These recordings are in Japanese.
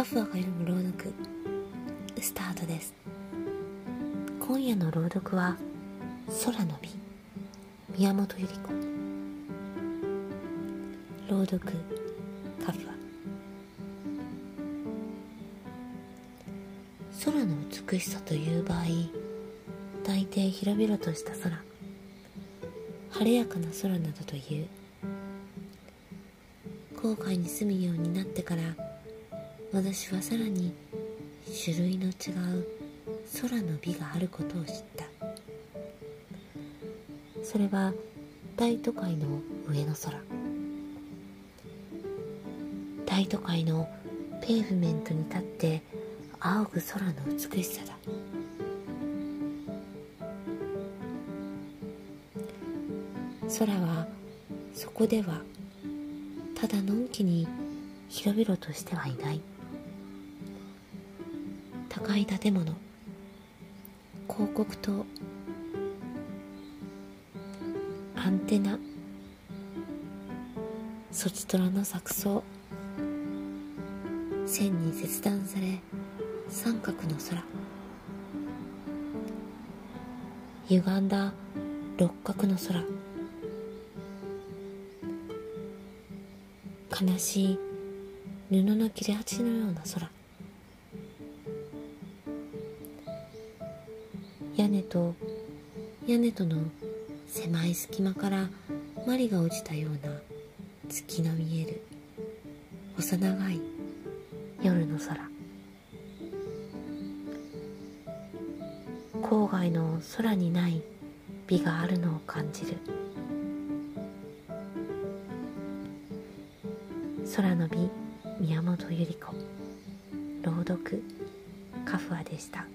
カフアが読む朗読。スタートです。今夜の朗読は空の美宮本百合子。朗読カフア。空の美しさという場合大抵広々とした空。晴れやかな空などという。郊外に住むようになってから私はさらに種類の違う空の美があることを知った。それは大都会の上の空。大都会のペーブメントに立って仰ぐ空の美しさだ。空はそこではただのんきに広々としてはいない。高い建物。広告塔。アンテナ。ソチトラの錯綜線に切断され三角の空。歪んだ六角の空。悲しい布の切れ端のような空。屋根と屋根との狭い隙間からマリが落ちたような月の見える細長い夜の空。郊外の空にない美があるのを感じる。空の美宮本百合子。朗読カフアでした。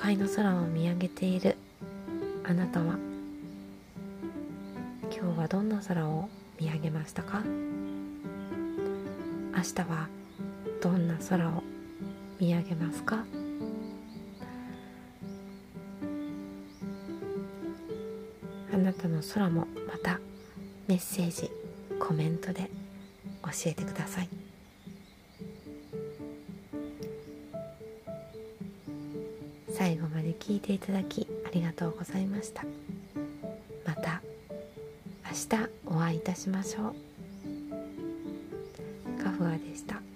会の空を見上げている。あなたは今日はどんな空を見上げましたか？明日はどんな空を見上げますか？あなたの空もまたメッセージコメントで教えてください。最後まで聞いていただきありがとうございました。また明日お会いいたしましょう。カフアでした。